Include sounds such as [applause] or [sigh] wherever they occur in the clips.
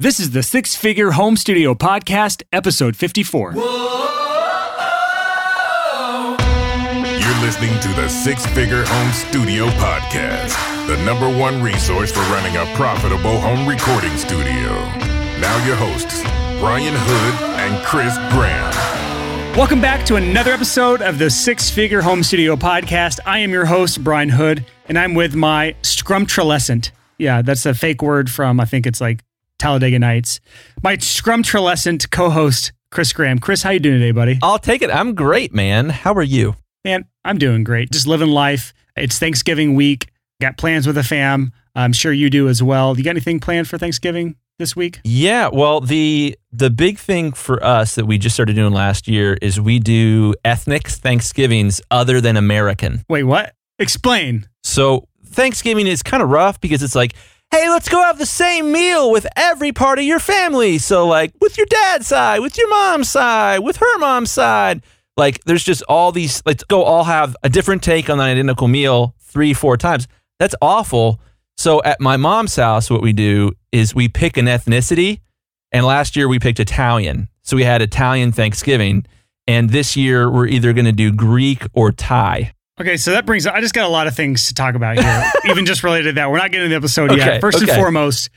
This is the Six Figure Home Studio Podcast, episode 54. You're listening to the Six Figure Home Studio Podcast, the number one resource for running a profitable home recording studio. Now, your hosts, Brian Hood and Chris Graham. Welcome back to another episode of the Six Figure Home Studio Podcast. I am your host, Brian Hood, and I'm with my scrumtrelescent. Yeah, that's a fake word from, I think it's like Talladega Nights. My scrumtrelescent co-host, Chris Graham. Chris, how you doing today, buddy? I'll take it. I'm great, man. How are you? Man, I'm doing great. Just living life. It's Thanksgiving week. Got plans with the fam. I'm sure you do as well. You got anything planned for Thanksgiving this week? Yeah, well, the the big thing for us that we just started doing last year is we do ethnic Thanksgivings other than American. Wait, what? Explain. So Thanksgiving is kind of rough because it's like, hey, let's go have the same meal with every part of your family. So like with your dad's side, with your mom's side, with her mom's side. Like there's just all these let's go all have a different take on an identical meal three, four times. That's awful. So at my mom's house, what we do is we pick an ethnicity. And last year we picked Italian. So we had Italian Thanksgiving. And this year we're either going to do Greek or Thai. Okay, so that brings I just got a lot of things to talk about here, [laughs] even just related to that. We're not getting to the episode Okay, yet. First and foremost,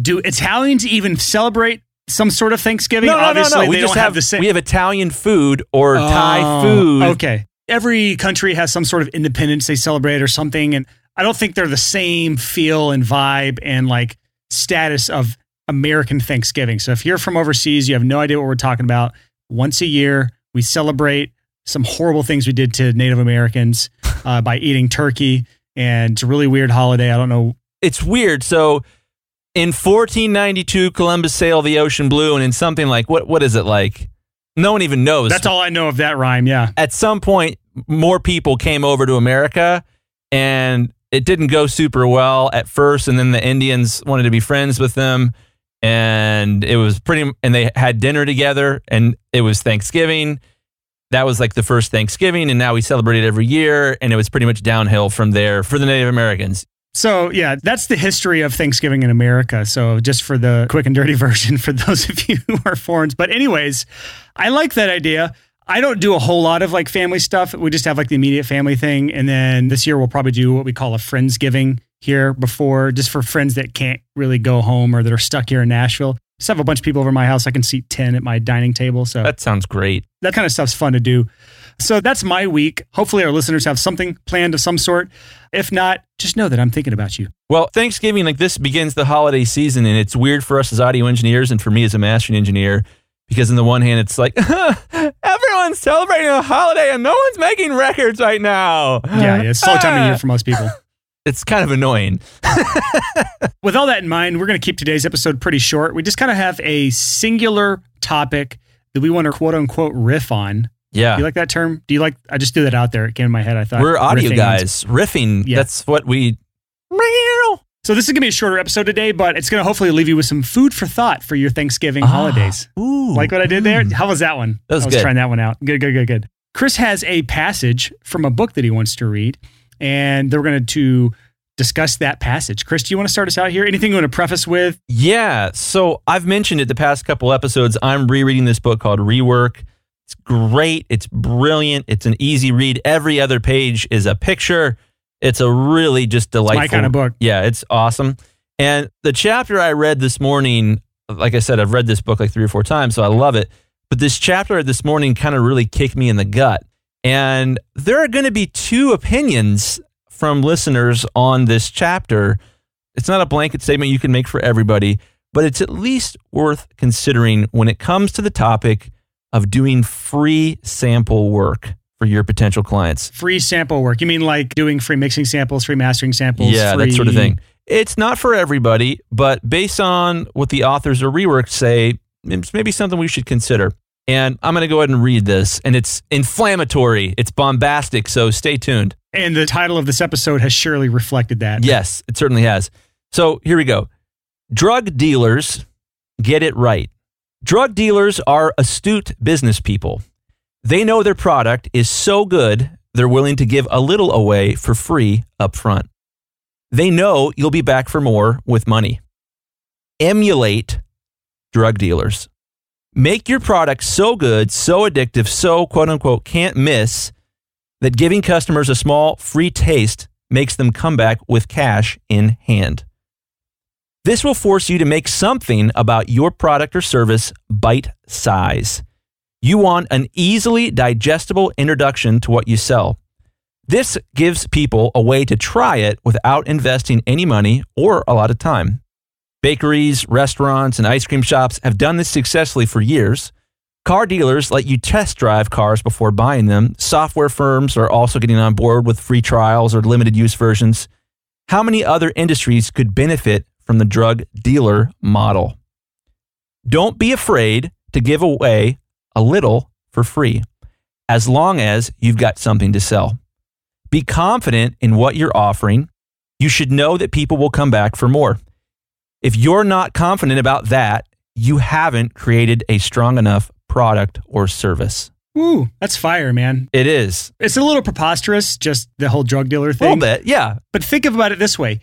do Italians even celebrate some sort of Thanksgiving? No, Obviously, no, no. We they just don't have, the same. we have Italian food or oh, Thai Oh, food. Okay. Every country has some sort of independence they celebrate or something. And I don't think they're the same feel and vibe and like status of American Thanksgiving. So if you're from overseas, you have no idea what we're talking about. Once a year, we celebrate some horrible things we did to Native Americans uh, [laughs] by eating turkey. And it's a really weird holiday. I don't know. It's weird. So in 1492, Columbus sailed the ocean blue, and in something like what what is it like? No one even knows. That's all I know of that rhyme. Yeah. At some point, more people came over to America, and it didn't go super well at first. And then the Indians wanted to be friends with them, and it was pretty. And they had dinner together, and it was Thanksgiving. That was like the first Thanksgiving, and now we celebrate it every year, and it was pretty much downhill from there for the Native Americans. So, yeah, that's the history of Thanksgiving in America. So, just for the quick and dirty [laughs] version for those of you who are foreigners. But, anyways, I like that idea. I don't do a whole lot of like family stuff. We just have like the immediate family thing. And then this year we'll probably do what we call a Friendsgiving here before, just for friends that can't really go home or that are stuck here in Nashville. Just have a bunch of people over my house. I can seat 10 at my dining table. So, That sounds great. that kind of stuff's fun to do. So that's my week. Hopefully, our listeners have something planned of some sort. If not, just know that I'm thinking about you. Well, Thanksgiving like this begins the holiday season, and it's weird for us as audio engineers and for me as a mastering engineer because, on the one hand, it's like [laughs] everyone's celebrating a holiday and no one's making records right now. Yeah, yeah, it's [laughs] slow time of year for most people. It's kind of annoying. [laughs] With all that in mind, we're going to keep today's episode pretty short. We just kind of have a singular topic that we want to quote unquote riff on. Do Yeah, you like that term? Do you like? I just threw that out there. It came in my head. I thought we're audio riffing. guys, riffing. Yeah. That's what we. So this is going to be a shorter episode today, but it's going to hopefully leave you with some food for thought for your Thanksgiving holidays. Ah, Ooh, Like what I did there? How was that one? That was I was good. trying that one out. Good, good, good, good. Chris has a passage from a book that he wants to read, and they're going to discuss that passage. Chris, do you want to start us out here? Anything you want to preface with? Yeah. So I've mentioned it the past couple episodes. I'm rereading this book called Rework. It's great. It's brilliant. It's an easy read. Every other page is a picture. It's a really just delightful. my kind of book. Yeah, it's awesome. And the chapter I read this morning, like I said, I've read this book like three or four times, so I love it. But this chapter this morning kind of really kicked me in the gut. And there are going to be two opinions from listeners on this chapter. It's not a blanket statement you can make for everybody, but it's at least worth considering when it comes to the topic of doing free sample work for your potential clients. Free sample work. You mean like doing free mixing samples, free mastering samples? Yeah, free... that sort of thing. It's not for everybody, but based on what the authors of Rework say, it's maybe something we should consider. And I'm going to go ahead and read this, and it's inflammatory, it's bombastic, so stay tuned. And the title of this episode has surely reflected that. Yes, it certainly has. So here we go. Drug dealers get it right. Drug dealers are astute business people. They know their product is so good, they're willing to give a little away for free up front. They know you'll be back for more with money. emulate drug dealers. Make your product so good, so addictive, so quote unquote can't miss that giving customers a small free taste makes them come back with cash in hand. This will force you to make something about your product or service bite size. You want an easily digestible introduction to what you sell. This gives people a way to try it without investing any money or a lot of time. Bakeries, restaurants, and ice cream shops have done this successfully for years. Car dealers let you test drive cars before buying them. Software firms are also getting on board with free trials or limited use versions. How many other industries could benefit from the drug dealer model. Don't be afraid to give away a little for free as long as you've got something to sell. Be confident in what you're offering. You should know that people will come back for more. If you're not confident about that, you haven't created a strong enough product or service. Ooh, that's fire, man. It is. It's a little preposterous, just the whole drug dealer thing. A little bit, yeah. But think about it this way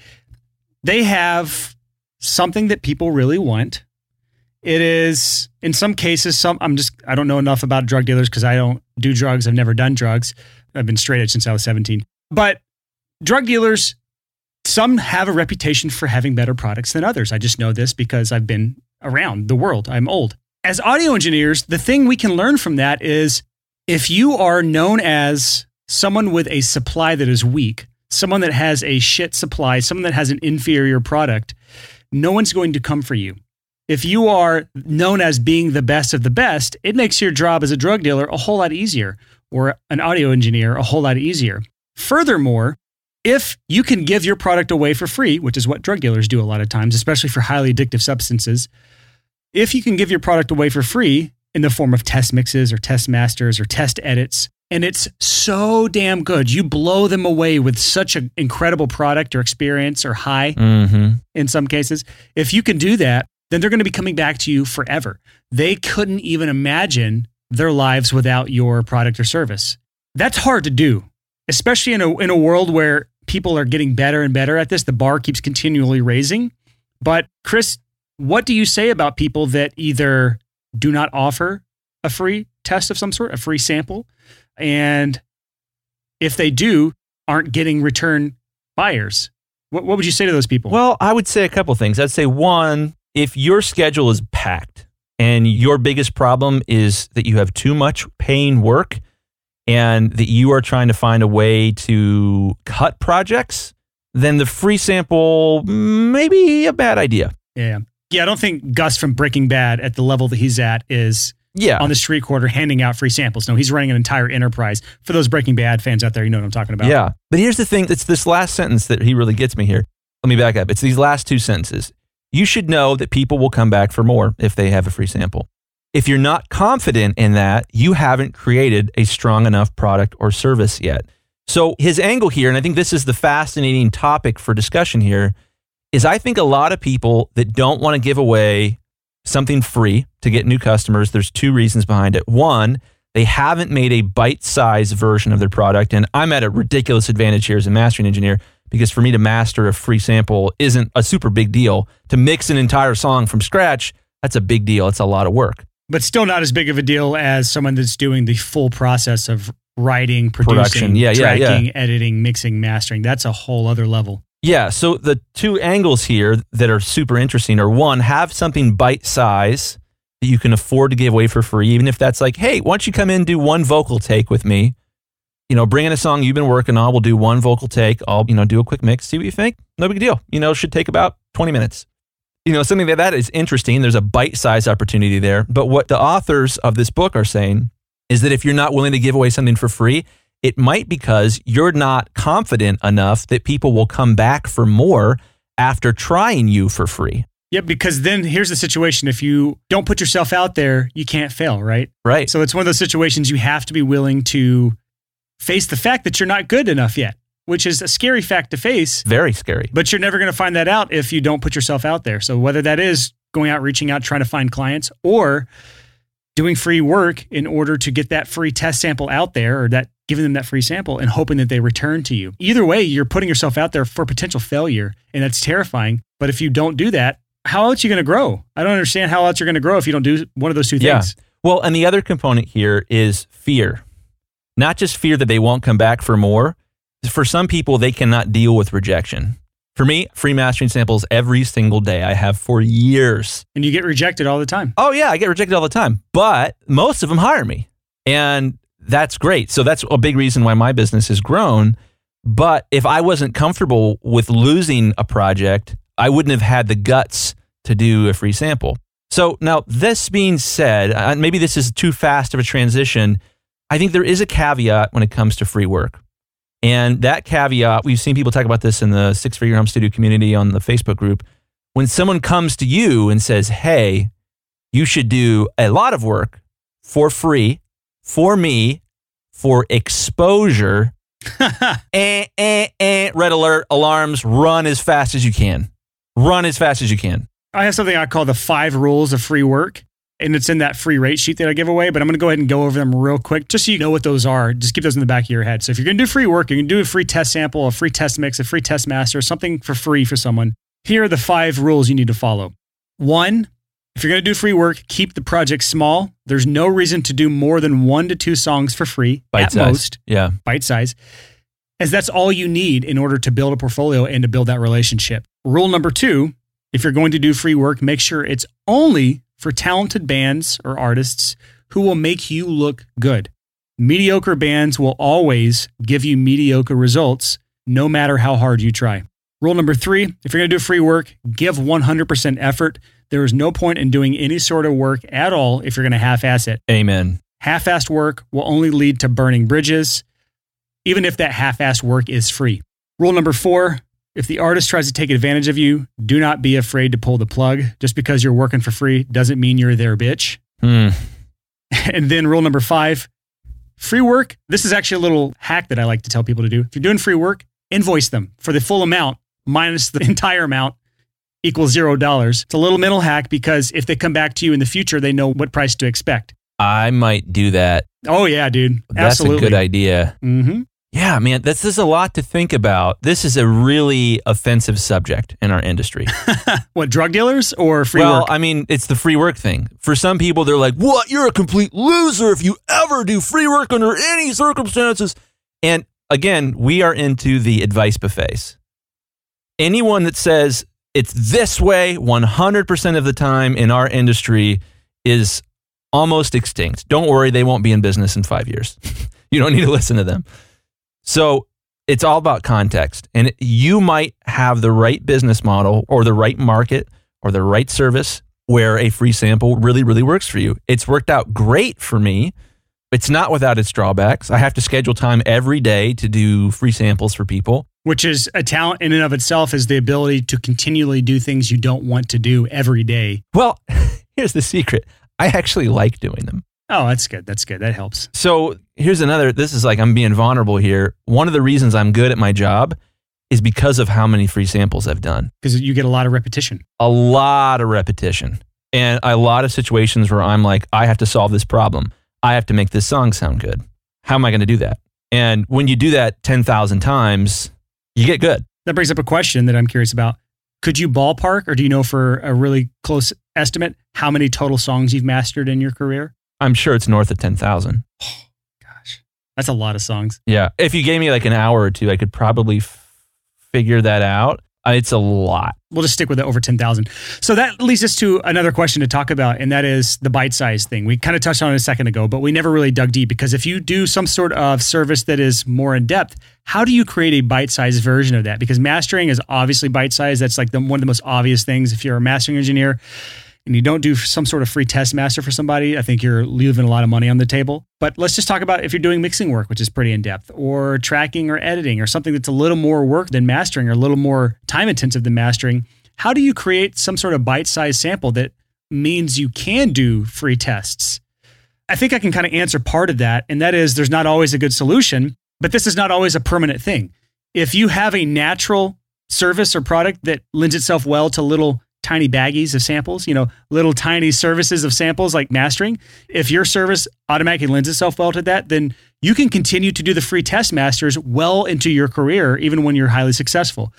they have something that people really want. It is, in some cases, some, I'm just, I don't know enough about drug dealers because I don't do drugs. I've never done drugs. I've been straight edge since I was 17. But drug dealers, some have a reputation for having better products than others. I just know this because I've been around the world. I'm old. As audio engineers, the thing we can learn from that is if you are known as someone with a supply that is weak, someone that has a shit supply, someone that has an inferior product, no one's going to come for you. If you are known as being the best of the best, it makes your job as a drug dealer a whole lot easier or an audio engineer a whole lot easier. Furthermore, if you can give your product away for free, which is what drug dealers do a lot of times, especially for highly addictive substances, if you can give your product away for free in the form of test mixes or test masters or test edits, and it's so damn good, you blow them away with such an incredible product or experience or high Mm-hmm. in some cases. If you can do that, then they're going to be coming back to you forever. They couldn't even imagine their lives without your product or service. That's hard to do, especially in a, in a world where people are getting better and better at this. The bar keeps continually raising. But, Chris, what do you say about people that either do not offer a free test of some sort, a free sample, and if they do, aren't getting return buyers? What, what would you say to those people? Well, I would say a couple things. I'd say one, if your schedule is packed and your biggest problem is that you have too much paying work and that you are trying to find a way to cut projects, then the free sample may be a bad idea. Yeah. Yeah, I don't think Gus from Breaking Bad at the level that he's at is Yeah. on the street corner handing out free samples. No, he's running an entire enterprise. For those Breaking Bad fans out there, you know what I'm talking about. Yeah. But here's the thing it's this last sentence that he really gets me here. Let me back up. It's these last two sentences. You should know that people will come back for more if they have a free sample. If you're not confident in that, you haven't created a strong enough product or service yet. So his angle here, and I think this is the fascinating topic for discussion here, is I think a lot of people that don't want to give away something free to get new customers, there's two reasons behind it. One, they haven't made a bite sized version of their product. And I'm at a ridiculous advantage here as a mastering engineer because for me to master a free sample isn't a super big deal. To mix an entire song from scratch, that's a big deal. It's a lot of work. But still not as big of a deal as someone that's doing the full process of writing, producing, Production. Yeah, yeah, yeah. tracking, editing, mixing, mastering. That's a whole other level. Yeah. So the two angles here that are super interesting are one, have something bite size that you can afford to give away for free, even if that's like, hey, why don't you come in and do one vocal take with me? You know, bring in a song you've been working on. We'll do one vocal take. I'll, you know, do a quick mix, see what you think. No big deal. You know, should take about 20 minutes. You know, something like that is interesting. There's a bite size opportunity there. But what the authors of this book are saying is that if you're not willing to give away something for free, it might because you're not confident enough that people will come back for more after trying you for free. Yeah, because then here's the situation. If you don't put yourself out there, you can't fail, right? Right. So it's one of those situations you have to be willing to face the fact that you're not good enough yet, which is a scary fact to face, Very scary. but you're never going to find that out if you don't put yourself out there. So whether that is going out, reaching out, trying to find clients, or doing free work in order to get that free test sample out there or that giving them that free sample and hoping that they return to you. Either way, you're putting yourself out there for potential failure and that's terrifying. But if you don't do that, how else are you going to grow? I don't understand how else you're going to grow if you don't do one of those two Yeah. things. Well, and the other component here is fear. Not just fear that they won't come back for more. For some people, they cannot deal with rejection. For me, free mastering samples every single day. I have for years. And you get rejected all the time. Oh, yeah, I get rejected all the time, but most of them hire me. And that's great. So that's a big reason why my business has grown. But if I wasn't comfortable with losing a project, I wouldn't have had the guts to do a free sample. So now, this being said, uh, maybe this is too fast of a transition. I think there is a caveat when it comes to free work. And that caveat, we've seen people talk about this in the Six Figure Home Studio community on the Facebook group. When someone comes to you and says, Hey, you should do a lot of work for free for me for exposure. [laughs] eh, eh, eh, red alert, alarms, run as fast as you can. Run as fast as you can. I have something I call the five rules of free work, and it's in that free rate sheet that I give away. But I'm going to go ahead and go over them real quick, just so you know what those are. Just keep those in the back of your head. So if you're going to do free work, you can do a free test sample, a free test mix, a free test master, something for free for someone. Here are the five rules you need to follow. One, if you're going to do free work, keep the project small. There's no reason to do more than one to two songs for free Bite at size. most Yeah. bite size, as that's all you need in order to build a portfolio and to build that relationship. Rule number two if you're going to do free work, make sure it's only for talented bands or artists who will make you look good. Mediocre bands will always give you mediocre results, no matter how hard you try. Rule number three if you're going to do free work, give 100% effort. There is no point in doing any sort of work at all if you're going to half ass it Amen. half assed work will only lead to burning bridges, even if that half assed work is free. Rule number four if the artist tries to take advantage of you, do not be afraid to pull the plug. Just because you're working for free doesn't mean you're their bitch. Hmm. [laughs] And then rule number five free work. This is actually a little hack that I like to tell people to do. If you're doing free work, invoice them for the full amount minus the [laughs] entire amount equals zero dollars. It's a little mental hack because if they come back to you in the future, they know what price to expect. I might do that. Oh, yeah, dude. That's Absolutely. a good idea. Mm-hmm. Yeah, man, this is a lot to think about. This is a really offensive subject in our industry. [laughs] What drug dealers or free well, work? I mean, it's the free work thing. For some people, they're like, "What? You're a complete loser if you ever do free work under any circumstances." And again, we are into the advice buffets. Anyone that says it's this way 100% of the time in our industry is almost extinct. Don't worry, they won't be in business in 5 years. [laughs] you don't need to listen to them. So, it's all about context. And you might have the right business model or the right market or the right service where a free sample really, really works for you. It's worked out great for me. It's not without its drawbacks. I have to schedule time every day to do free samples for people. which is a talent in and of itself is the ability to continually do things you don't want to do every day. Well, [laughs] here's the secret I actually like doing them. Oh, that's good. That's good. That helps. So here's another this is like I'm being vulnerable here. One of the reasons I'm good at my job is because of how many free samples I've done. Because you get a lot of repetition. a lot of repetition and a lot of situations where I'm like, I have to solve this problem. I have to make this song sound good. How am I going to do that? And when you do that 10,000 times, you get good. That brings up a question that I'm curious about. Could you ballpark, or do you know for a really close estimate how many total songs you've mastered in your career? I'm sure it's north of 10,000. [gasps] Gosh, that's a lot of songs. Yeah. If you gave me like an hour or two, I could probably f- figure that out. Uh, It's a lot. We'll just stick with it over 10,000. So that leads us to another question to talk about, and that is the bite size thing. We kind of touched on it a second ago, but we never really dug deep because if you do some sort of service that is more in depth, how do you create a bite size version of that? Because mastering is obviously bite size. That's like the, one of the most obvious things. If you're a mastering engineer, and you don't do some sort of free test master for somebody, I think you're leaving a lot of money on the table. But let's just talk about if you're doing mixing work, which is pretty in depth, or tracking or editing, or something that's a little more work than mastering, or a little more time intensive than mastering. How do you create some sort of bite sized sample that means you can do free tests? I think I can kind of answer part of that, and that is there's not always a good solution, but this is not always a permanent thing. If you have a natural service or product that lends itself well to little tiny baggies of samples, you know, little tiny services of samples like mastering. If your service automatically lends itself well to that, then you can continue to do the free test masters well into your career, even when you're highly successful.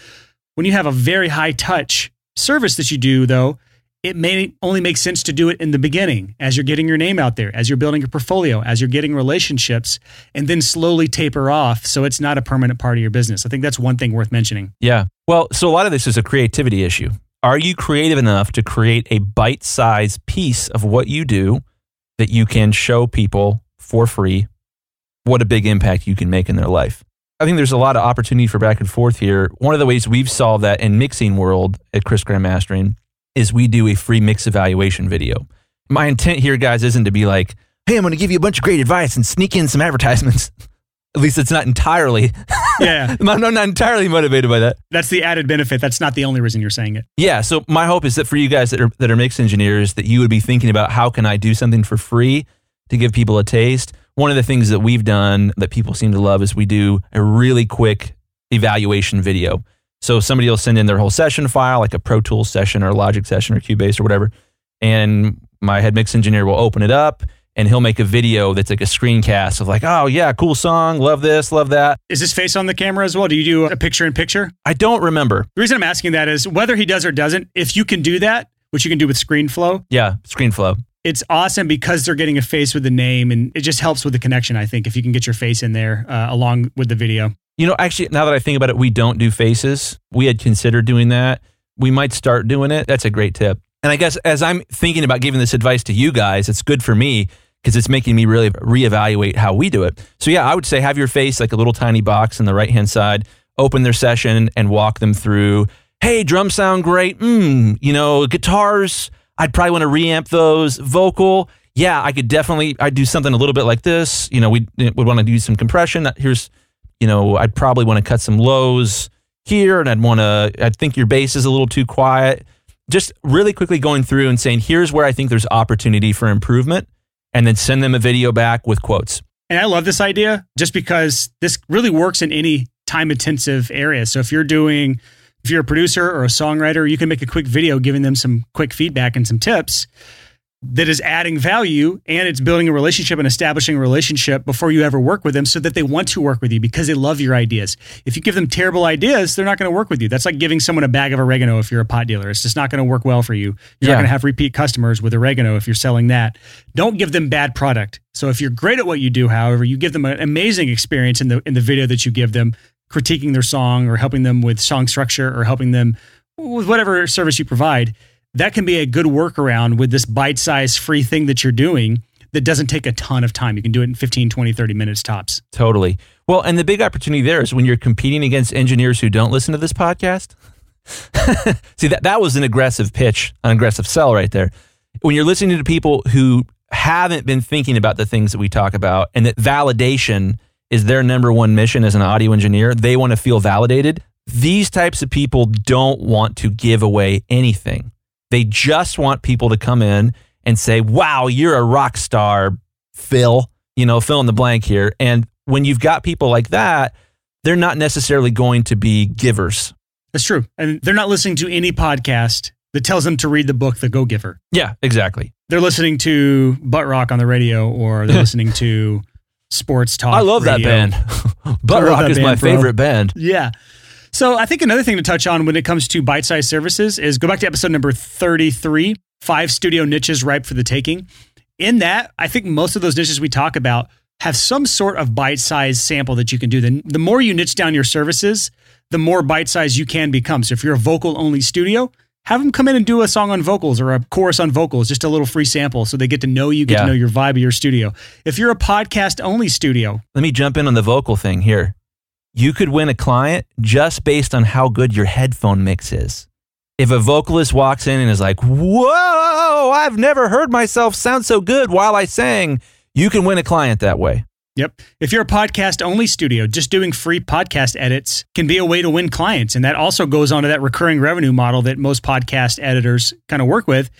When you have a very high touch service that you do, though, it may only make sense to do it in the beginning as you're getting your name out there, as you're building your portfolio, as you're getting relationships, and then slowly taper off so it's not a permanent part of your business. I think that's one thing worth mentioning. Yeah. Well, so a lot of this is a creativity issue. Are you creative enough to create a bite sized piece of what you do that you can show people for free what a big impact you can make in their life? I think there's a lot of opportunity for back and forth here. One of the ways we've solved that in mixing world at Chris Graham Mastering is we do a free mix evaluation video. My intent here, guys, isn't to be like, hey, I'm going to give you a bunch of great advice and sneak in some advertisements. [laughs] At least it's not entirely. [laughs] Yeah. [laughs] I'm not entirely motivated by that. That's the added benefit. That's not the only reason you're saying it. Yeah. So my hope is that for you guys that are that are mix engineers, that you would be thinking about how can I do something for free to give people a taste. One of the things that we've done that people seem to love is we do a really quick evaluation video. So somebody will send in their whole session file, like a Pro Tools session or a Logic session or Cubase or whatever, and my head mix engineer will open it up and he'll make a video that's like a screencast of like, oh yeah, cool song, love this, love that. Is this face on the camera as well? Do you do a picture in picture? I don't remember. The reason I'm asking that is whether he does or doesn't, if you can do that, which you can do with ScreenFlow, Yeah, ScreenFlow. it's awesome because they're getting a face with the name and it just helps with the connection, I think, if you can get your face in there uh, along with the video. You know, actually, now that I think about it, we don't do faces. We had considered doing that. We might start doing it. That's a great tip. And I guess as I'm thinking about giving this advice to you guys, it's good for me because it's making me really reevaluate how we do it. So, yeah, I would say have your face like a little tiny box on the right hand side, open their session and walk them through. Hey, drums sound great. Mm, you know, guitars, I'd probably want to reamp those. Vocal, yeah, I could definitely, I'd do something a little bit like this. You know, we would want to do some compression. Here's, you know, I'd probably want to cut some lows here and I'd want to, I think your bass is a little too quiet. Just really quickly going through and saying, here's where I think there's opportunity for improvement, and then send them a video back with quotes. And I love this idea just because this really works in any time intensive area. So if you're doing, if you're a producer or a songwriter, you can make a quick video giving them some quick feedback and some tips that is adding value and it's building a relationship and establishing a relationship before you ever work with them so that they want to work with you because they love your ideas. If you give them terrible ideas, they're not going to work with you. That's like giving someone a bag of oregano if you're a pot dealer. It's just not going to work well for you. You're Yeah. not going to have repeat customers with oregano if you're selling that. Don't give them bad product. So if you're great at what you do, however, you give them an amazing experience in the in the video that you give them, critiquing their song or helping them with song structure or helping them with whatever service you provide that can be a good workaround with this bite-sized free thing that you're doing that doesn't take a ton of time. You can do it in 15, 20, 30 minutes tops. Totally. Well, and the big opportunity there is when you're competing against engineers who don't listen to this podcast. [laughs] See, that, that was an aggressive pitch, an aggressive sell right there. When you're listening to people who haven't been thinking about the things that we talk about and that validation is their number one mission as an audio engineer, they want to feel validated. These types of people don't want to give away anything. They just want people to come in and say, wow, you're a rock star, Phil, you know, fill in the blank here. And when you've got people like that, they're not necessarily going to be givers. That's true. And they're not listening to any podcast that tells them to read the book The Go Giver. Yeah, exactly. They're listening to butt rock on the radio or they're [laughs] listening to sports talk. I love that band. [laughs] Butt Rock is my band, bro. favorite band. Yeah. So I think another thing to touch on when it comes to bite-sized services is go back to episode number 33, five studio niches ripe for the taking. In that, I think most of those niches we talk about have some sort of bite-sized sample that you can do. The, the more you niche down your services, the more bite-sized you can become. So if you're a vocal-only studio, have them come in and do a song on vocals or a chorus on vocals, just a little free sample so they get to know you, get Yeah. to know your vibe of your studio. If you're a podcast-only studio, Let me jump in on the vocal thing here. You could win a client just based on how good your headphone mix is. If a vocalist walks in and is like, Whoa, I've never heard myself sound so good while I sang, you can win a client that way. Yep. If you're a podcast only studio, just doing free podcast edits can be a way to win clients. And that also goes on to that recurring revenue model that most podcast editors kind of work with.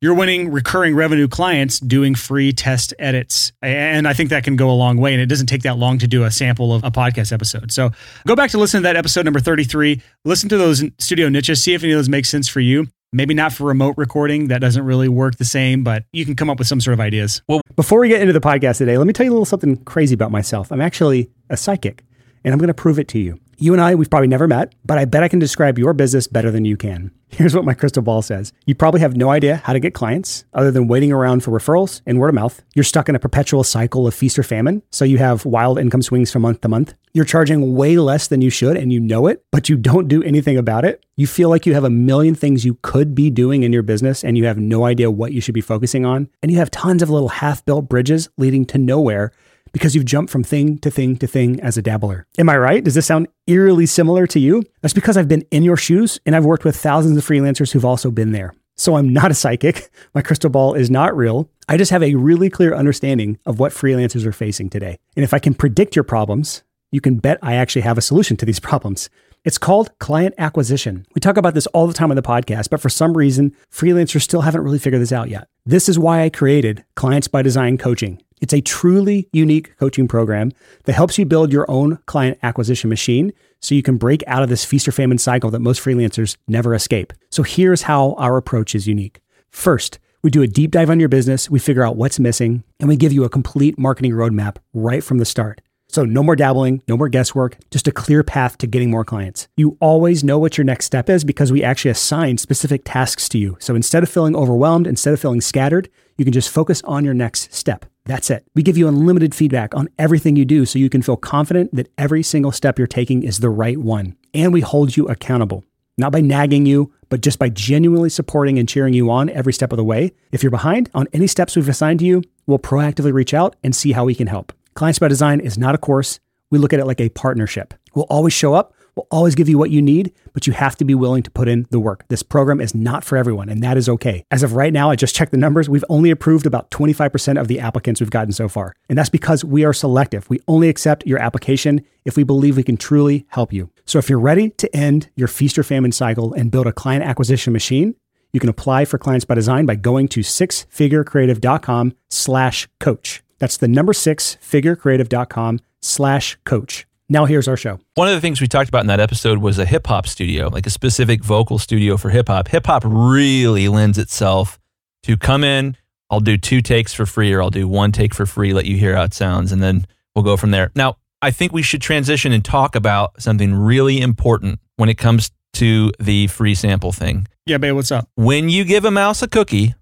You're winning recurring revenue clients doing free test edits. And I think that can go a long way. And it doesn't take that long to do a sample of a podcast episode. So go back to listen to that episode number 33. Listen to those studio niches, see if any of those make sense for you. Maybe not for remote recording. That doesn't really work the same, but you can come up with some sort of ideas. Well, before we get into the podcast today, let me tell you a little something crazy about myself. I'm actually a psychic, and I'm going to prove it to you. You and I, we've probably never met, but I bet I can describe your business better than you can. [laughs] Here's what my crystal ball says You probably have no idea how to get clients other than waiting around for referrals and word of mouth. You're stuck in a perpetual cycle of feast or famine, so you have wild income swings from month to month. You're charging way less than you should and you know it, but you don't do anything about it. You feel like you have a million things you could be doing in your business and you have no idea what you should be focusing on. And you have tons of little half built bridges leading to nowhere because you've jumped from thing to thing to thing as a dabbler. Am I right? Does this sound eerily similar to you? That's because I've been in your shoes and I've worked with thousands of freelancers who've also been there. So I'm not a psychic. [laughs] My crystal ball is not real. I just have a really clear understanding of what freelancers are facing today. And if I can predict your problems, you can bet I actually have a solution to these [laughs] problems. It's called client acquisition. We talk about this all the time on the podcast, but for some reason, freelancers still haven't really figured this out yet. This is why I created Clients by Design Coaching. It's a truly unique coaching program that helps you build your own client acquisition machine so you can break out of this feast or famine cycle that most freelancers never escape. So here's how our approach is unique. First, we do a deep dive on your business, we figure out what's missing, and we give you a complete marketing roadmap right from the start. So, no more dabbling, no more guesswork, just a clear path to getting more clients. You always know what your next step is because we actually assign specific tasks to you. So, instead of feeling overwhelmed, instead of feeling scattered, you can just focus on your next step. That's it. We give you unlimited feedback on everything you do so you can feel confident that every single step you're taking is the right one. And we hold you accountable, not by nagging you, but just by genuinely supporting and cheering you on every step of the way. If you're behind on any steps we've assigned to you, we'll proactively reach out and see how we can help. Clients by Design is not a course. We look at it like a partnership. We'll always show up. We'll always give you what you need, but you have to be willing to put in the work. This program is not for everyone, and that is okay. As of right now, I just checked the numbers. We've only approved about 25% of the applicants we've gotten so far. And that's because we are selective. We only accept your application if we believe we can truly help you. So if you're ready to end your feast or famine cycle and build a client acquisition machine, you can apply for Clients by Design by going to sixfigurecreative.com slash coach. That's the number six figurecreative.com slash coach. Now here's our show. One of the things we talked about in that episode was a hip hop studio, like a specific vocal studio for hip hop. Hip hop really lends itself to come in, I'll do two takes for free, or I'll do one take for free, let you hear how it sounds, and then we'll go from there. Now, I think we should transition and talk about something really important when it comes to the free sample thing. Yeah, babe, what's up? When you give a mouse a cookie,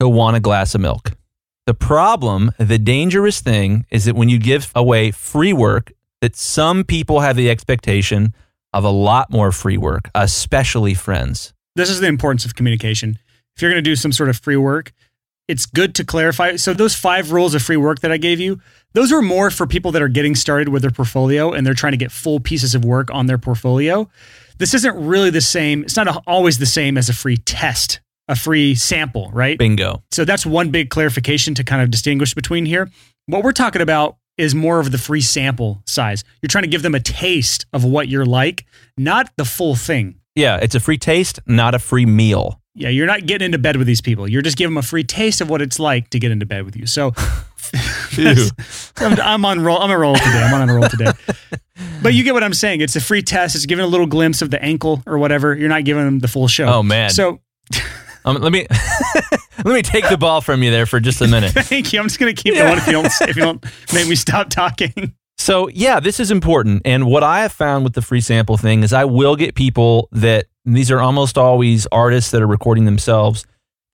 he'll want a glass of milk. The problem, the dangerous thing, is that when you give away free work, that some people have the expectation of a lot more free work, especially friends. This is the importance of communication. If you're going to do some sort of free work, it's good to clarify. So those five rules of free work that I gave you, those are more for people that are getting started with their portfolio and they're trying to get full pieces of work on their portfolio. This isn't really the same. It's not always the same as a free test, a free sample, right? Bingo. So that's one big clarification to kind of distinguish between here. What we're talking about is more of the free sample size. You're trying to give them a taste of what you're like, not the full thing. Yeah, it's a free taste, not a free meal. Yeah, you're not getting into bed with these people. You're just giving them a free taste of what it's like to get into bed with you. So [laughs] [laughs] I'm, I'm on roll. I'm on a roll today. I'm on a roll today. [laughs] But you get what I'm saying. It's a free test. It's giving a little glimpse of the ankle or whatever. You're not giving them the full show. Oh, man. So Um, let me [laughs] let me take the ball from you there for just a minute. [laughs] thank you. I'm just gonna keep going if you don't if you don't [laughs] make me stop talking. So yeah, this is important. And what I have found with the free sample thing is I will get people that these are almost always artists that are recording themselves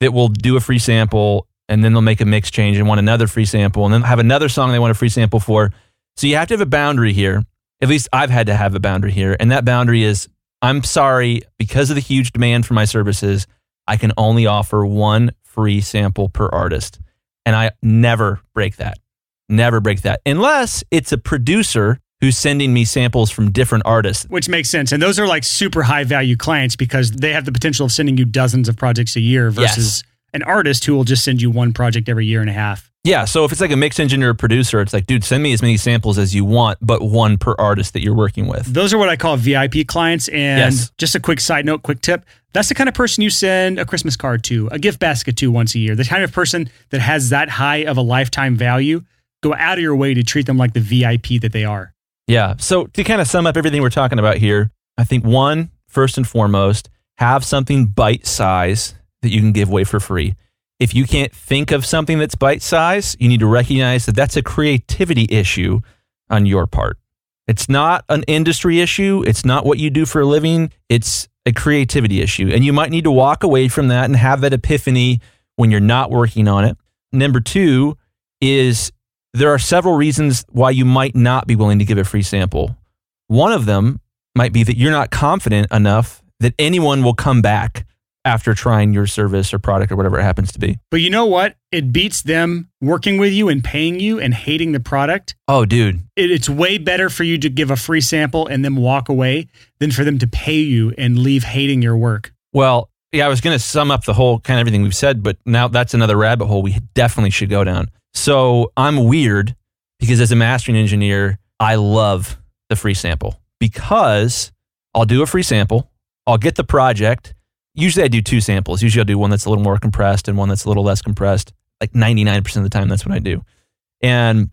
that will do a free sample and then they'll make a mix change and want another free sample and then have another song they want a free sample for. So you have to have a boundary here. At least I've had to have a boundary here. And that boundary is I'm sorry, because of the huge demand for my services, I can only offer one free sample per artist. And I never break that. Never break that. Unless it's a producer who's sending me samples from different artists. Which makes sense. And those are like super high value clients because they have the potential of sending you dozens of projects a year versus an artist who will just send you one project every year and a half. Yeah. So if it's like a mix engineer or producer, it's like, dude, send me as many samples as you want, but one per artist that you're working with. Those are what I call VIP clients. And Yes. just a quick side note, quick tip. That's the kind of person you send a Christmas card to, a gift basket to once a year. The kind of person that has that high of a lifetime value, go out of your way to treat them like the VIP that they are. Yeah. So to kind of sum up everything we're talking about here, I think one, first and foremost, have something bite size that you can give away for free. If you can't think of something that's bite size, you need to recognize that that's a creativity issue on your part. It's not an industry issue. It's not what you do for a living. It's a creativity issue. And you might need to walk away from that and have that epiphany when you're not working on it. Number two is there are several reasons why you might not be willing to give a free sample. One of them might be that you're not confident enough that anyone will come back after trying your service or product or whatever it happens to be. But you know what? It beats them working with you and paying you and hating the product. Oh, dude. It, it's way better for you to give a free sample and then walk away than for them to pay you and leave hating your work. Well, yeah, I was going to sum up the whole kind of everything we've said, but now that's another rabbit hole we definitely should go down. So I'm weird because as a mastering engineer, I love the free sample because I'll do a free sample, I'll get the project. Usually I do two samples. Usually I'll do one that's a little more compressed and one that's a little less compressed. Like 99% of the time, that's what I do. And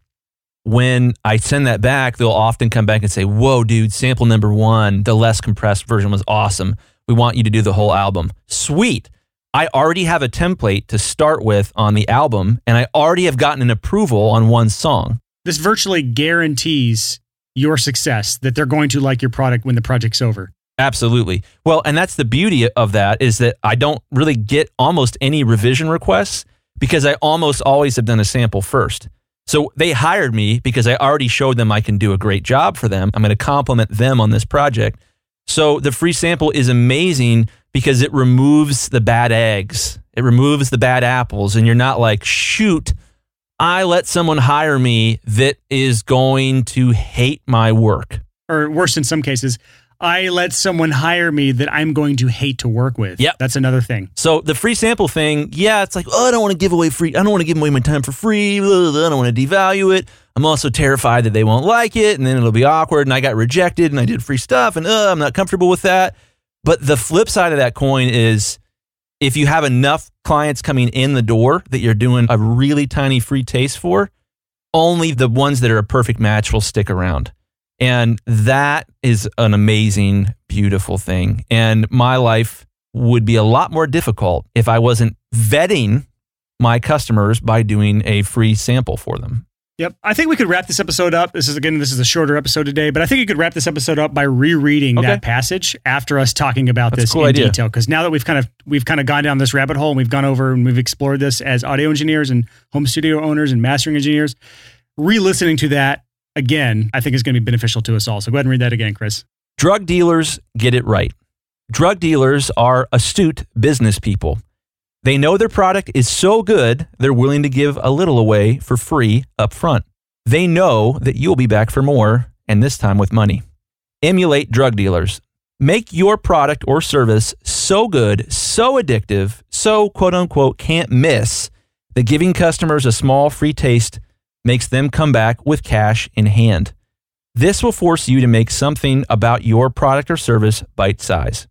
when I send that back, they'll often come back and say, Whoa, dude, sample number one, the less compressed version was awesome. We want you to do the whole album. Sweet. I already have a template to start with on the album, and I already have gotten an approval on one song. This virtually guarantees your success that they're going to like your product when the project's over. Absolutely. Well, and that's the beauty of that is that I don't really get almost any revision requests because I almost always have done a sample first. So they hired me because I already showed them I can do a great job for them. I'm going to compliment them on this project. So the free sample is amazing because it removes the bad eggs. It removes the bad apples and you're not like, "Shoot, I let someone hire me that is going to hate my work." Or worse in some cases, I let someone hire me that I'm going to hate to work with. Yep. That's another thing. So the free sample thing, yeah, it's like, oh, I don't want to give away free. I don't want to give away my time for free. blah, blah, blah. I don't want to devalue it. I'm also terrified that they won't like it, and then it'll be awkward. And I got rejected, and I did free stuff, and uh, I'm not comfortable with that. But the flip side of that coin is, if you have enough clients coming in the door that you're doing a really tiny free taste for, only the ones that are a perfect match will stick around. And that is an amazing, beautiful thing. And my life would be a lot more difficult if I wasn't vetting my customers by doing a free sample for them. Yep. I think we could wrap this episode up. This is again, this is a shorter episode today, but I think you could wrap this episode up by rereading Okay. that passage after us talking about That's this cool in idea. detail. Because now that we've kind of we've kind of gone down this rabbit hole and we've gone over and we've explored this as audio engineers and home studio owners and mastering engineers, re-listening to that again, I think is going to be beneficial to us all. So go ahead and read that again, Chris. Drug dealers get it right. Drug dealers are astute business people. They know their product is so good, they're willing to give a little away for free up front. They know that you'll be back for more, and this time with money. Emulate drug dealers. Make your product or service so good, so addictive, so quote unquote can't miss that giving customers a small free taste makes them come back with cash in hand. This will force you to make something about your product or service bite size.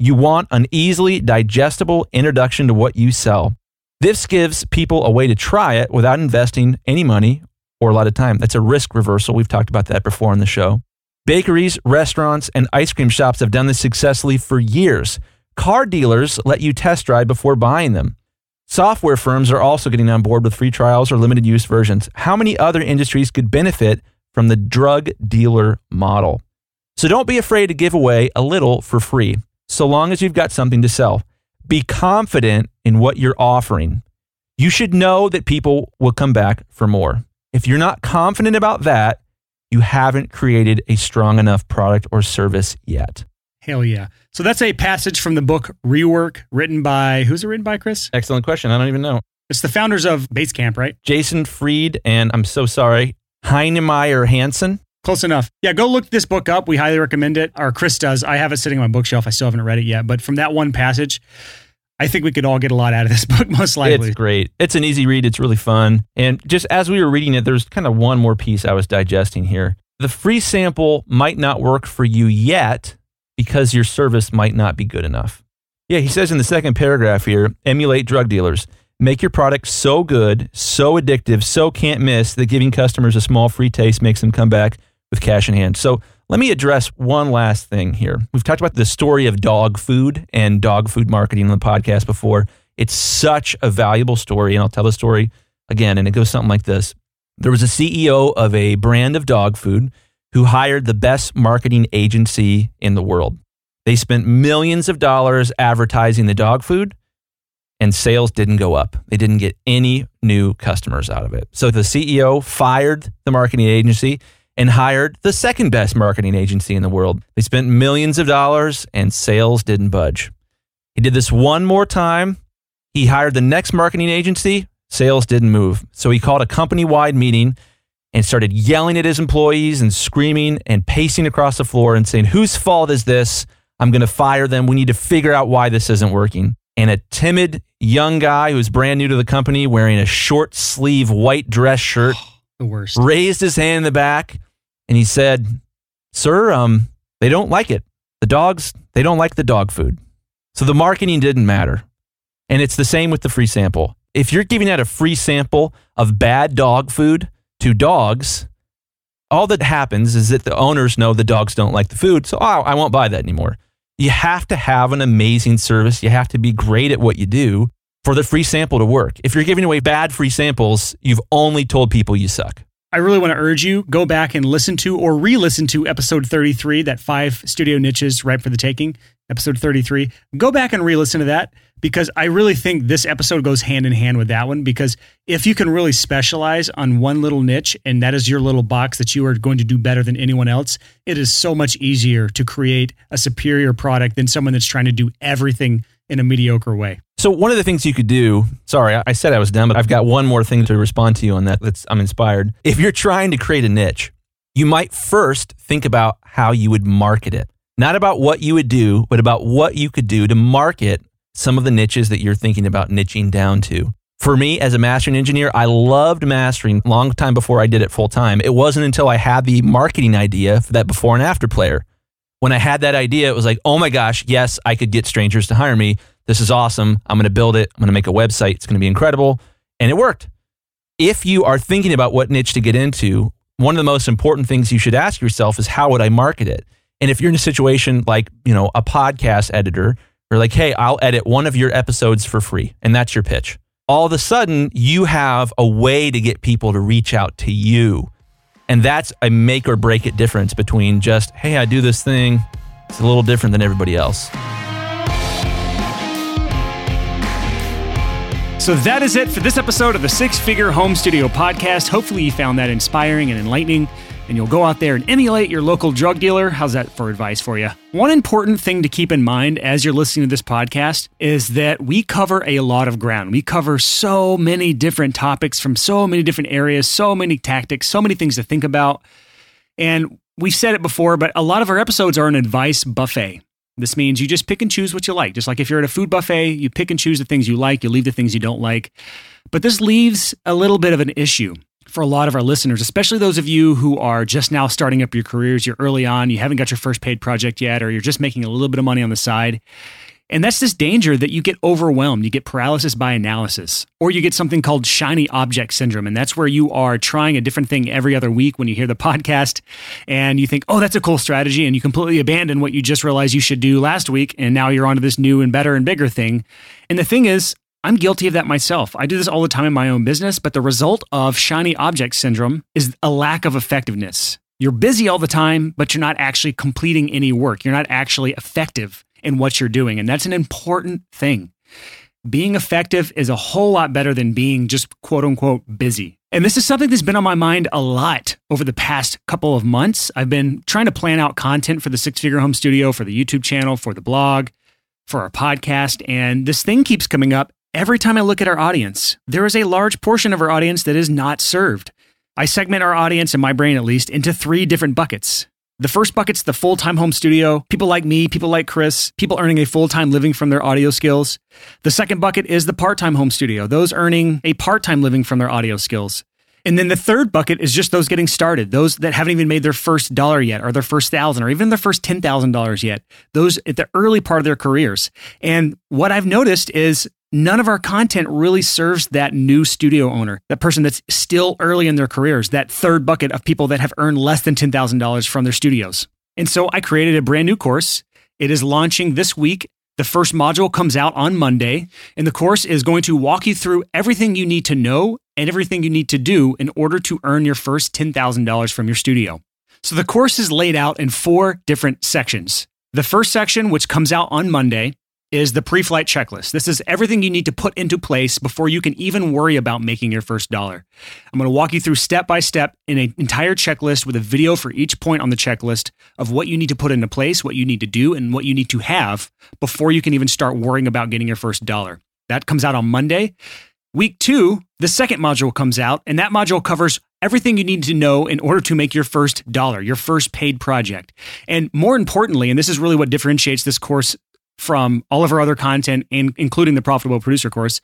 You want an easily digestible introduction to what you sell. This gives people a way to try it without investing any money or a lot of time. That's a risk reversal. We've talked about that before on the show. Bakeries, restaurants, and ice cream shops have done this successfully for years. Car dealers let you test drive before buying them. Software firms are also getting on board with free trials or limited use versions. How many other industries could benefit from the drug dealer model? So don't be afraid to give away a little for free, so long as you've got something to sell. Be confident in what you're offering. You should know that people will come back for more. If you're not confident about that, you haven't created a strong enough product or service yet. Hell yeah. So that's a passage from the book Rework, written by who's it written by, Chris? Excellent question. I don't even know. It's the founders of Basecamp, right? Jason Fried and I'm so sorry, Heinemeier Hansson. Close enough. Yeah, go look this book up. We highly recommend it. Or Chris does. I have it sitting on my bookshelf. I still haven't read it yet. But from that one passage, I think we could all get a lot out of this [laughs] book, most likely. It's great. It's an easy read. It's really fun. And just as we were reading it, there's kind of one more piece I was digesting here. The free sample might not work for you yet because your service might not be good enough. Yeah, he says in the second paragraph here emulate drug dealers. Make your product so good, so addictive, so can't miss that giving customers a small free taste makes them come back with cash in hand. So let me address one last thing here. We've talked about the story of dog food and dog food marketing on the podcast before. It's such a valuable story, and I'll tell the story again, and it goes something like this. There was a CEO of a brand of dog food who hired the best marketing agency in the world. They spent millions of dollars advertising the dog food and sales didn't go up. They didn't get any new customers out of it. So the CEO fired the marketing agency and hired the second best marketing agency in the world. They spent millions of dollars and sales didn't budge. He did this one more time. He hired the next marketing agency, sales didn't move. So he called a company wide meeting and started yelling at his employees and screaming and pacing across the floor and saying, Whose fault is this? I'm going to fire them. We need to figure out why this isn't working. And a timid young guy who was brand new to the company wearing a short sleeve white dress shirt [sighs] The worst. raised his hand in the back and he said, Sir, um, they don't like it. The dogs, they don't like the dog food. So the marketing didn't matter. And it's the same with the free sample. If you're giving out a free sample of bad dog food to dogs, all that happens is that the owners know the dogs don't like the food. So, oh, I won't buy that anymore. You have to have an amazing service. You have to be great at what you do for the free sample to work. If you're giving away bad free samples, you've only told people you suck. I really want to urge you go back and listen to or re-listen to episode 33, that five studio niches right for the taking, episode 33. Go back and re-listen to that because I really think this episode goes hand in hand with that one because if you can really specialize on one little niche and that is your little box that you are going to do better than anyone else, it is so much easier to create a superior product than someone that's trying to do everything in a mediocre way. So one of the things you could do, sorry, I- said I was done, but I've got one more thing to respond to you on that. That's I'm inspired. If you're trying to create a niche, you might first think about how you would market it. Not about what you would do, but about what you could do to market some of the niches that you're thinking about niching down to. For me, as a mastering engineer, I loved mastering long time before I did it full time. It wasn't until I had the marketing idea for that before and after player. When I had that idea, it was like, oh my gosh, yes, I could get strangers to hire me. This is awesome. I'm going to build it. I'm going to make a website. It's going to be incredible. And it worked. If you are thinking about what niche to get into, one of the most important things you should ask yourself is how would I market it? And if you're in a situation like, you know, a podcast editor, or like, hey, I'll edit one of your episodes for free, and that's your pitch. All of a sudden, you have a way to get people to reach out to you. And that's a make or break it difference between just, hey, I do this thing, it's a little different than everybody else. So that is it for this episode of the Six Figure Home Studio podcast. Hopefully, you found that inspiring and enlightening, and you'll go out there and emulate your local drug dealer. How's that for advice for you? One important thing to keep in mind as you're listening to this podcast is that we cover a lot of ground. We cover so many different topics from so many different areas, so many tactics, so many things to think about. And we've said it before, but a lot of our episodes are an advice buffet. This means you just pick and choose what you like. Just like if you're at a food buffet, you pick and choose the things you like, you leave the things you don't like. But this leaves a little bit of an issue for a lot of our listeners, especially those of you who are just now starting up your careers. You're early on, you haven't got your first paid project yet, or you're just making a little bit of money on the side. And that's this danger that you get overwhelmed. You get paralysis by analysis, or you get something called shiny object syndrome. And that's where you are trying a different thing every other week when you hear the podcast and you think, oh, that's a cool strategy. And you completely abandon what you just realized you should do last week. And now you're onto this new and better and bigger thing. And the thing is, I'm guilty of that myself. I do this all the time in my own business, but the result of shiny object syndrome is a lack of effectiveness. You're busy all the time, but you're not actually completing any work. You're not actually effective in what you're doing. And that's an important thing. Being effective is a whole lot better than being just quote unquote busy. And this is something that's been on my mind a lot over the past couple of months. I've been trying to plan out content for the Six Figure Home Studio, for the YouTube channel, for the blog, for our podcast. And this thing keeps coming up every time I look at our audience. There is a large portion of our audience that is not served. I segment our audience, in my brain at least, into three different buckets. The first bucket's the full time home studio, people like me, people like Chris, people earning a full time living from their audio skills. The second bucket is the part time home studio, those earning a part time living from their audio skills. And then the third bucket is just those getting started, those that haven't even made their first dollar yet, or their first thousand, or even their first $10,000 yet, those at the early part of their careers. And what I've noticed is none of our content really serves that new studio owner, that person that's still early in their careers, that third bucket of people that have earned less than $10,000 from their studios. And so I created a brand new course. It is launching this week. The first module comes out on Monday, and the course is going to walk you through everything you need to know and everything you need to do in order to earn your first $10,000 from your studio. So the course is laid out in four different sections. The first section, which comes out on Monday, is the pre flight checklist. This is everything you need to put into place before you can even worry about making your first dollar. I'm going to walk you through step by step in an entire checklist with a video for each point on the checklist of what you need to put into place, what you need to do, and what you need to have before you can even start worrying about getting your first dollar. That comes out on Monday. Week two, the second module comes out, and that module covers everything you need to know in order to make your first dollar, your first paid project. And more importantly, and this is really what differentiates this course from all of our other content, in, including the Profitable Producer course.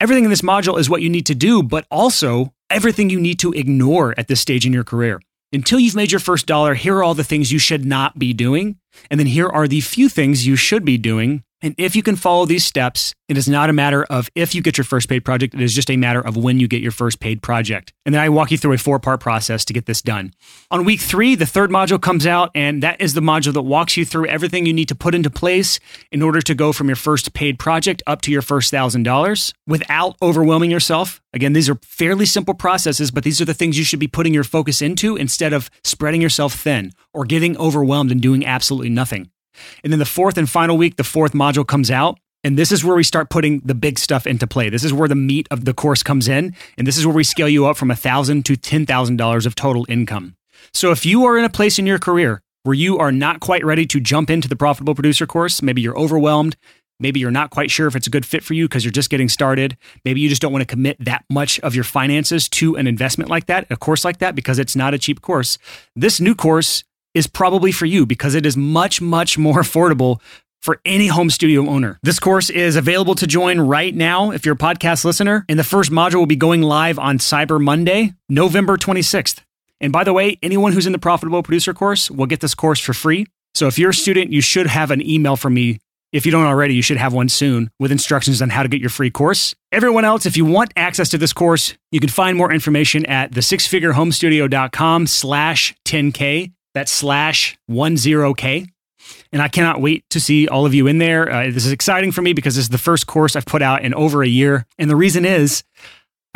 Everything in this module is what you need to do, but also everything you need to ignore at this stage in your career. Until you've made your first dollar, here are all the things you should not be doing. And then here are the few things you should be doing and if you can follow these steps, it is not a matter of if you get your first paid project, it is just a matter of when you get your first paid project. And then I walk you through a four part process to get this done. On week three, the third module comes out, and that is the module that walks you through everything you need to put into place in order to go from your first paid project up to your first thousand dollars without overwhelming yourself. Again, these are fairly simple processes, but these are the things you should be putting your focus into instead of spreading yourself thin or getting overwhelmed and doing absolutely nothing. And then the fourth and final week, the fourth module comes out. And this is where we start putting the big stuff into play. This is where the meat of the course comes in. And this is where we scale you up from 1,000 to $10,000 of total income. So if you are in a place in your career where you are not quite ready to jump into the profitable producer course, maybe you're overwhelmed, maybe you're not quite sure if it's a good fit for you because you're just getting started, maybe you just don't want to commit that much of your finances to an investment like that, a course like that, because it's not a cheap course. This new course is probably for you because it is much, much more affordable for any home studio owner. This course is available to join right now if you're a podcast listener, and the first module will be going live on Cyber Monday, November 26th. And by the way, anyone who's in the Profitable Producer course will get this course for free. So if you're a student, you should have an email from me. If you don't already, you should have one soon with instructions on how to get your free course. Everyone else, if you want access to this course, you can find more information at the sixfigurehomestudio.com slash 10K. That's slash 10K. And I cannot wait to see all of you in there. Uh, this is exciting for me because this is the first course I've put out in over a year. And the reason is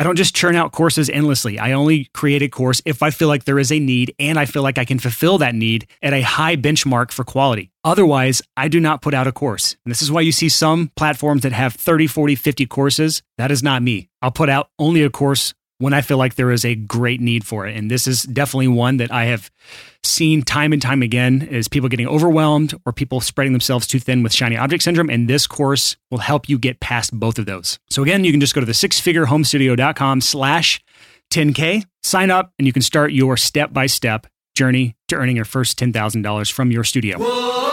I don't just churn out courses endlessly. I only create a course if I feel like there is a need and I feel like I can fulfill that need at a high benchmark for quality. Otherwise, I do not put out a course. And this is why you see some platforms that have 30, 40, 50 courses. That is not me. I'll put out only a course when I feel like there is a great need for it. And this is definitely one that I have seen time and time again is people getting overwhelmed or people spreading themselves too thin with shiny object syndrome. And this course will help you get past both of those. So again, you can just go to the sixfigurehomestudio.com slash 10K, sign up, and you can start your step-by-step journey to earning your first $10,000 from your studio. Whoa.